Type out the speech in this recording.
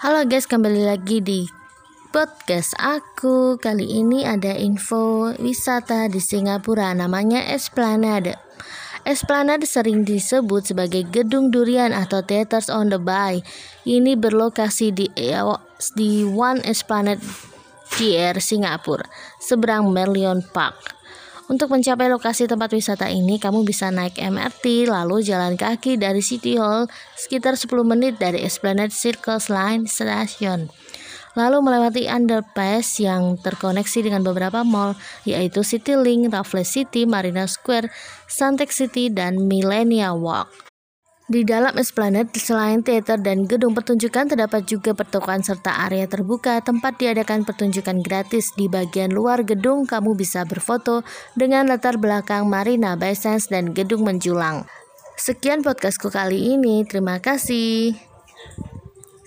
Halo guys, kembali lagi di podcast aku. Kali ini ada info wisata di Singapura namanya Esplanade. Esplanade sering disebut sebagai gedung durian atau Theaters on the Bay. Ini berlokasi di di One Esplanade GR Singapura, seberang Merlion Park. Untuk mencapai lokasi tempat wisata ini, kamu bisa naik MRT lalu jalan kaki dari City Hall sekitar 10 menit dari Esplanade Circle Line Station. Lalu melewati underpass yang terkoneksi dengan beberapa mall yaitu Citylink, Raffles City, Marina Square, Suntec City, dan Millenia Walk. Di dalam Esplanade, selain teater dan gedung pertunjukan, terdapat juga pertokoan serta area terbuka tempat diadakan pertunjukan gratis. Di bagian luar gedung, kamu bisa berfoto dengan latar belakang Marina Bay Sands dan gedung menjulang. Sekian podcastku kali ini. Terima kasih.